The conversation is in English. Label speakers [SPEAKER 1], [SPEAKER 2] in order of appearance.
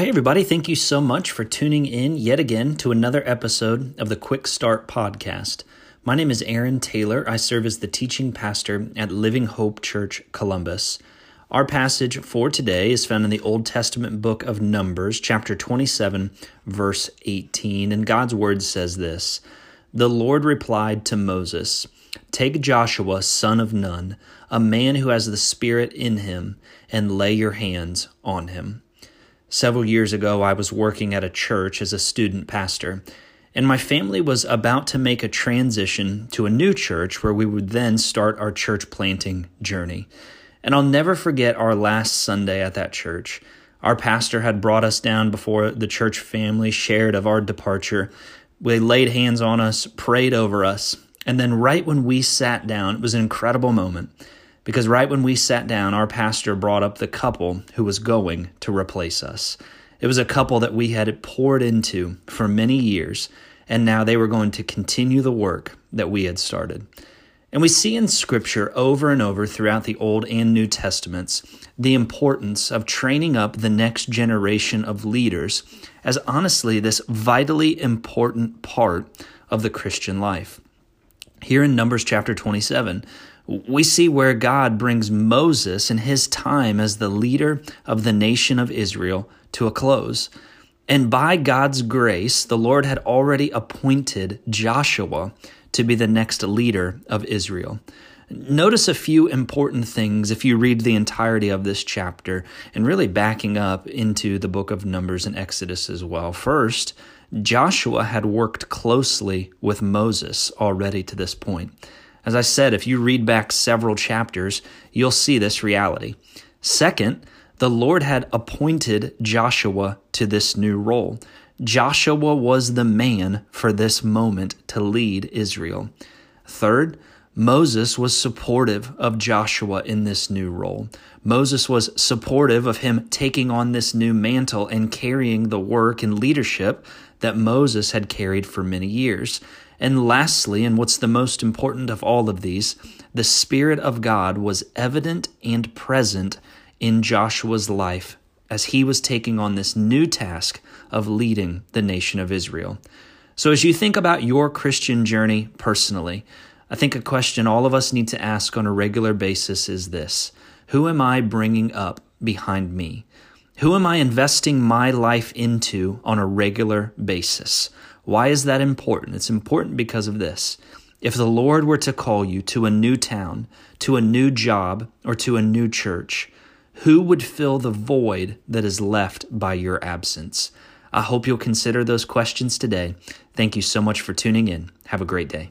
[SPEAKER 1] Well, hey, everybody, thank you so much for tuning in yet again to another episode of the Quick Start Podcast. My name is Aaron Taylor. I serve as the teaching pastor at Living Hope Church Columbus. Our passage for today is found in the Old Testament book of Numbers, chapter 27, verse 18. And God's word says this The Lord replied to Moses, Take Joshua, son of Nun, a man who has the Spirit in him, and lay your hands on him. Several years ago, I was working at a church as a student pastor, and my family was about to make a transition to a new church where we would then start our church planting journey. And I'll never forget our last Sunday at that church. Our pastor had brought us down before the church family shared of our departure. They laid hands on us, prayed over us, and then right when we sat down, it was an incredible moment because right when we sat down, our pastor brought up the couple who was going to replace us. It was a couple that we had poured into for many years, and now they were going to continue the work that we had started. And we see in Scripture over and over throughout the Old and New Testaments the importance of training up the next generation of leaders as honestly this vitally important part of the Christian life. Here in Numbers chapter 27, we see where God brings Moses and his time as the leader of the nation of Israel to a close. And by God's grace, the Lord had already appointed Joshua to be the next leader of Israel. Notice a few important things if you read the entirety of this chapter and really backing up into the book of Numbers and Exodus as well. First, Joshua had worked closely with Moses already to this point. As I said, if you read back several chapters, you'll see this reality. Second, the Lord had appointed Joshua to this new role. Joshua was the man for this moment to lead Israel. Third, Moses was supportive of Joshua in this new role. Moses was supportive of him taking on this new mantle and carrying the work and leadership that Moses had carried for many years. And lastly, and what's the most important of all of these, the Spirit of God was evident and present in Joshua's life as he was taking on this new task of leading the nation of Israel. So, as you think about your Christian journey personally, I think a question all of us need to ask on a regular basis is this Who am I bringing up behind me? Who am I investing my life into on a regular basis? Why is that important? It's important because of this. If the Lord were to call you to a new town, to a new job, or to a new church, who would fill the void that is left by your absence? I hope you'll consider those questions today. Thank you so much for tuning in. Have a great day.